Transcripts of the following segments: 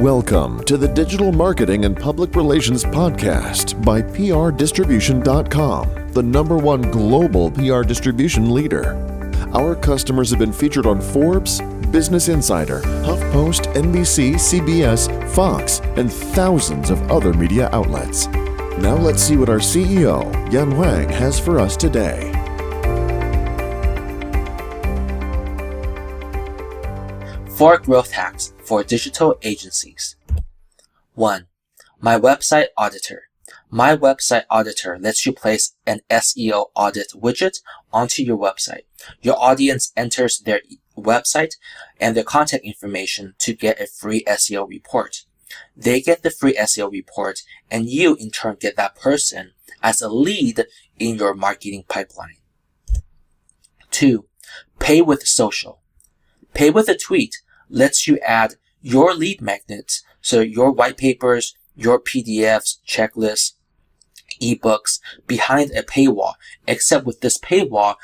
Welcome to the Digital Marketing and Public Relations Podcast by PRDistribution.com, the number one global PR distribution leader. Our customers have been featured on Forbes, Business Insider, HuffPost, NBC, CBS, Fox, and thousands of other media outlets. Now let's see what our CEO, Yan Wang, has for us today. Four growth hacks for digital agencies. 1. My Website Auditor. My Website Auditor lets you place an SEO audit widget onto your website. Your audience enters their website and their contact information to get a free SEO report. They get the free SEO report and you in turn get that person as a lead in your marketing pipeline. 2. Pay with social. Pay with a tweet lets you add your lead magnets, so your white papers, your PDFs, checklists, ebooks behind a paywall. Except with this paywall,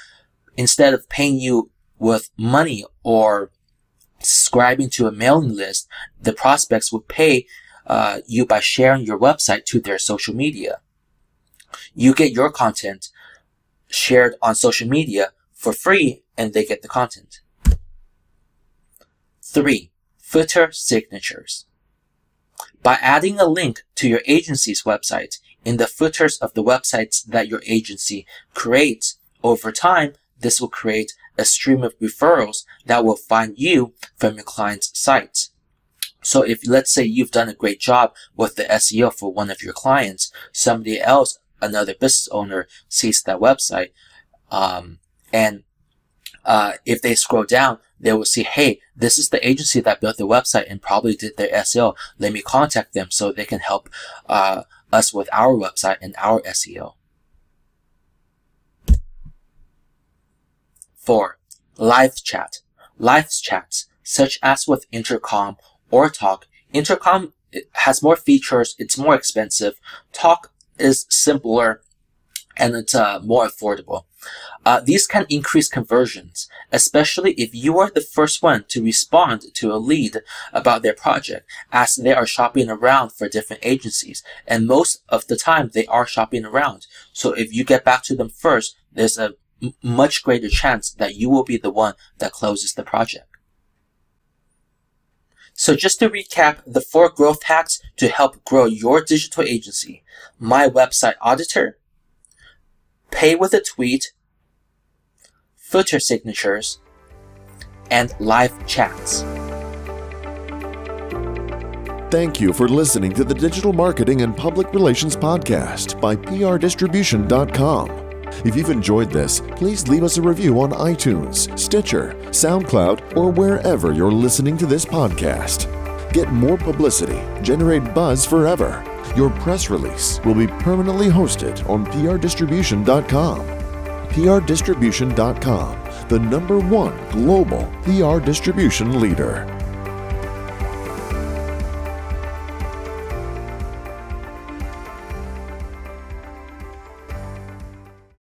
instead of paying you with money or subscribing to a mailing list, the prospects would pay uh, you by sharing your website to their social media. You get your content shared on social media for free and they get the content. 3. Footer signatures. By adding a link to your agency's website in the footers of the websites that your agency creates, over time, this will create a stream of referrals that will find you from your client's sites. So if let's say you've done a great job with the SEO for one of your clients, somebody else, another business owner sees that website, um, and uh, if they scroll down, they will see, hey, this is the agency that built the website and probably did their SEO. Let me contact them so they can help uh, us with our website and our SEO. Four, live chat. Live chats, such as with Intercom or Tawk. Intercom has more features. It's more expensive. Tawk is simpler and it's uh, more affordable. Uh, these can increase conversions, especially if you are the first one to respond to a lead about their project, as they are shopping around for different agencies. And most of the time, they are shopping around. So if you get back to them first, there's a m- much greater chance that you will be the one that closes the project. So just to recap the four growth hacks to help grow your digital agency. My website auditor, pay with a tweet, footer signatures, and live chats. Thank you for listening to the Digital Marketing and Public Relations Podcast by PRDistribution.com. If you've enjoyed this, please leave us a review on iTunes, Stitcher, SoundCloud, or wherever you're listening to this podcast. Get more publicity, generate buzz forever. Your press release will be permanently hosted on PRDistribution.com. PRDistribution.com, the number one global PR distribution leader.